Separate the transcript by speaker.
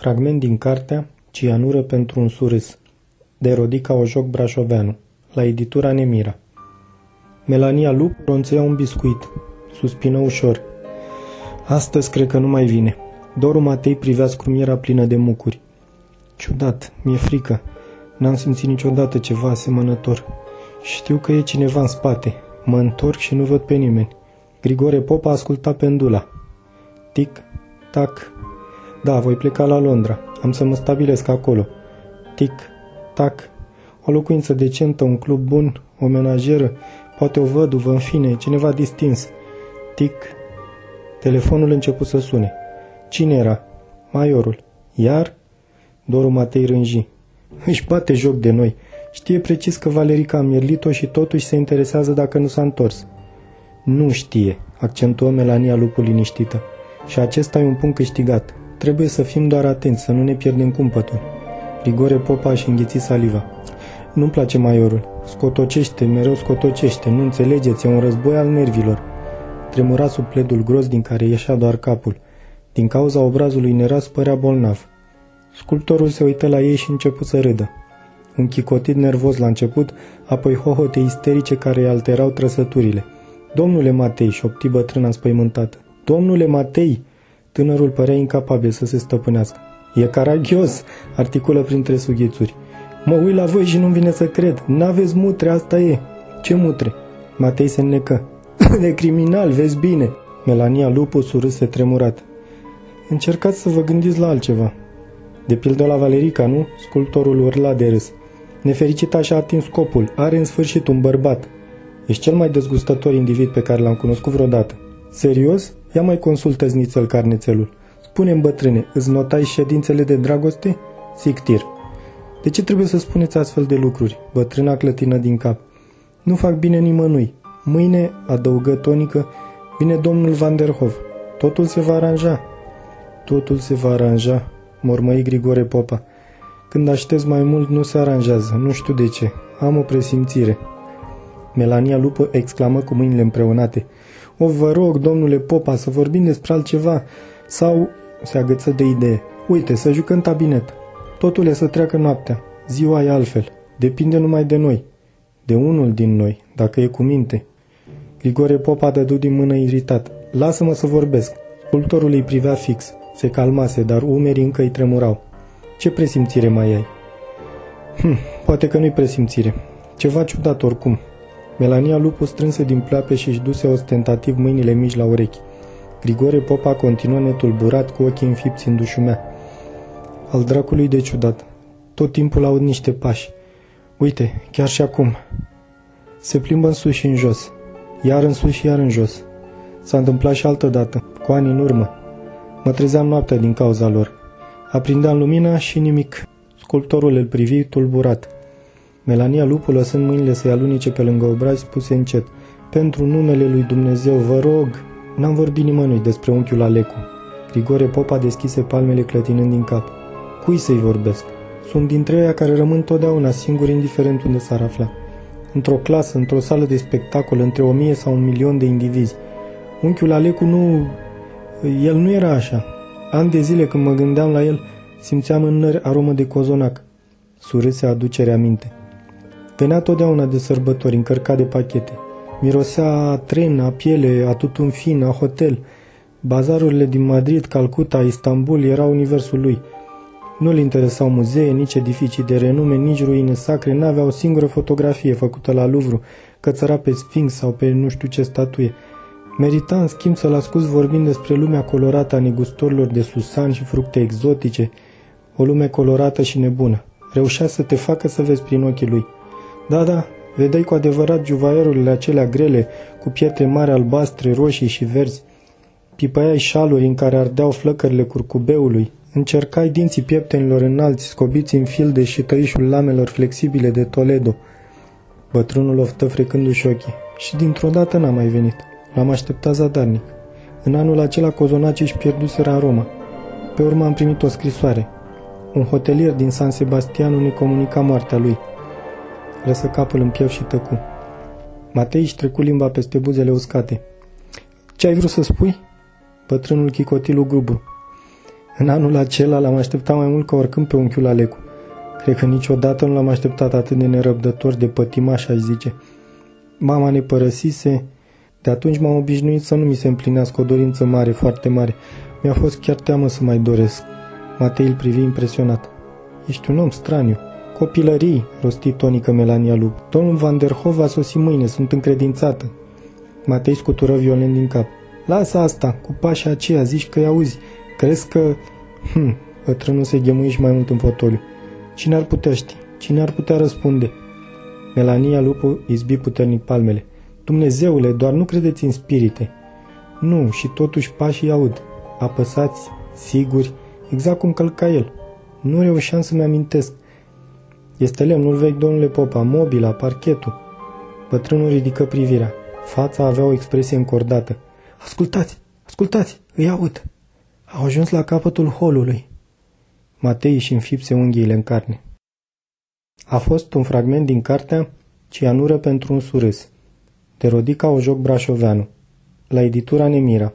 Speaker 1: Fragment din cartea Cianură pentru un surâs de Rodica Ojoc Brașoveanu la editura Nemira Melania Lup ronțea un biscuit. Suspină ușor. Astăzi cred că nu mai vine. Doru Matei privea scrumiera plină de mucuri. Ciudat, mi-e frică. N-am simțit niciodată ceva asemănător. Știu că e cineva în spate. Mă întorc și nu văd pe nimeni. Grigore Popa asculta pendula. Tic, tac. Da, voi pleca la Londra. Am să mă stabilesc acolo. Tic, tac. O locuință decentă, un club bun, o menajeră, poate o văduvă, în fine, cineva distins. Tic. Telefonul început să sune. Cine era? Maiorul. Iar? Doru Matei rânji. Își bate joc de noi. Știe precis că Valerica a mierlit-o și totuși se interesează dacă nu s-a întors. Nu știe, accentuă Melania lupul liniștită. Și acesta e un punct câștigat. Trebuie să fim doar atenți, să nu ne pierdem cumpătul. Rigore Popa și înghiți saliva. Nu-mi place maiorul. Scotocește, mereu scotocește. Nu înțelegeți, e un război al nervilor. Tremura sub pledul gros din care ieșea doar capul. Din cauza obrazului neras părea bolnav. Sculptorul se uită la ei și început să râdă. Un chicotit nervos la început, apoi hohote isterice care îi alterau trăsăturile. Domnule Matei, șopti bătrâna înspăimântată. Domnule Matei! Tânărul părea incapabil să se stăpânească. E caragios, articulă printre sughițuri. Mă uit la voi și nu-mi vine să cred. N-aveți mutre, asta e. Ce mutre? Matei se înnecă. De criminal, vezi bine. Melania Lupu surâse tremurat. Încercați să vă gândiți la altceva. De pildă la Valerica, nu? Sculptorul urla de râs. Nefericita și-a atins scopul. Are în sfârșit un bărbat. Ești cel mai dezgustător individ pe care l-am cunoscut vreodată. Serios? Ia mai consultă znițel carnețelul. Spune-mi, bătrâne, îți notai ședințele de dragoste? Sictir. De ce trebuie să spuneți astfel de lucruri? Bătrâna clătină din cap. Nu fac bine nimănui. Mâine, adăugă tonică, vine domnul Van der Hov. Totul se va aranja. Totul se va aranja, mormăi Grigore Popa. Când aștepți mai mult, nu se aranjează. Nu știu de ce. Am o presimțire. Melania Lupă exclamă cu mâinile împreunate. O, vă rog, domnule Popa, să vorbim despre altceva. Sau se agăță de idee. Uite, să jucăm tabinet. Totul e să treacă noaptea. Ziua e altfel. Depinde numai de noi. De unul din noi, dacă e cu minte. Grigore Popa dădu din mână iritat. Lasă-mă să vorbesc. Sculptorul îi privea fix. Se calmase, dar umerii încă îi tremurau. Ce presimțire mai ai? Hm, poate că nu-i presimțire. Ceva ciudat oricum. Melania Lupu strânse din pleape și își duse ostentativ mâinile mici la urechi. Grigore Popa continuă netulburat cu ochii înfipți în dușumea. Al dracului de ciudat. Tot timpul aud niște pași. Uite, chiar și acum. Se plimbă în sus și în jos. Iar în sus și iar în jos. S-a întâmplat și altă dată, cu ani în urmă. Mă trezeam noaptea din cauza lor. Aprindeam lumina și nimic. Sculptorul îl privi tulburat. Melania Lupu, lăsând mâinile să-i alunice pe lângă obraj, spuse încet. Pentru numele lui Dumnezeu, vă rog, n-am vorbit nimănui despre unchiul Alecu. Grigore Popa deschise palmele clătinând din cap. Cui să-i vorbesc? Sunt dintre ei care rămân totdeauna singuri, indiferent unde s-ar afla. Într-o clasă, într-o sală de spectacol, între o mie sau un milion de indivizi. Unchiul Alecu nu... El nu era așa. An de zile când mă gândeam la el, simțeam în nări aromă de cozonac. Surâse aducerea minte. Venea totdeauna de sărbători, încărcat de pachete. Mirosea a tren, a piele, a tutun fin, a hotel. Bazarurile din Madrid, Calcuta, Istanbul erau universul lui. Nu-l interesau muzee, nici edificii de renume, nici ruine sacre, n-avea o singură fotografie făcută la Louvre, cățăra pe Sphinx sau pe nu știu ce statuie. Merita în schimb să-l ascult vorbind despre lumea colorată a negustorilor de susan și fructe exotice, o lume colorată și nebună. Reușea să te facă să vezi prin ochii lui. Da, da, vedeai cu adevărat juvaierurile acelea grele, cu pietre mari albastre, roșii și verzi. Pipăiai șaluri în care ardeau flăcările curcubeului, încercai dinții pieptenilor înalți, scobiți în filde și tăișul lamelor flexibile de Toledo. Bătrânul oftă frecându-și ochii. Și dintr-o dată n-a mai venit. L-am așteptat zadarnic. În anul acela cozonacii își pierduseră aroma. Pe urmă am primit o scrisoare. Un hotelier din San Sebastian ne comunica moartea lui. Lăsă capul în piept și tăcu. Matei își trecu limba peste buzele uscate. Ce ai vrut să spui? Bătrânul chicotilu gubru. În anul acela l-am așteptat mai mult ca oricând pe unchiul Alecu. Cred că niciodată nu l-am așteptat atât de nerăbdător, de pătimaș, aș zice. Mama ne părăsise, de atunci m-am obișnuit să nu mi se împlinească o dorință mare, foarte mare. Mi-a fost chiar teamă să mai doresc. Matei îl privi impresionat. Ești un om straniu. Copilării, rosti tonică Melania Lup. Domnul Van der Hof va sosi mâine, sunt încredințată. Matei scutură violent din cap. Lasă asta, cu pașii aceia, zici că-i auzi. Crezi că... Hm, bătrânul se ghemui și mai mult în fotoliu. Cine ar putea ști? Cine ar putea răspunde? Melania Lupu izbi puternic palmele. Dumnezeule, doar nu credeți în spirite. Nu, și totuși pașii aud. Apăsați, siguri, exact cum călca el. Nu reușeam să-mi amintesc. Este lemnul vechi, domnule Popa, mobila, parchetul. Bătrânul ridică privirea. Fața avea o expresie încordată. Ascultați, ascultați, îi aud. Au ajuns la capătul holului. Matei și înfipse unghiile în carne. A fost un fragment din cartea Cianură pentru un surâs, de Rodica Ojoc Brașoveanu, la editura Nemira.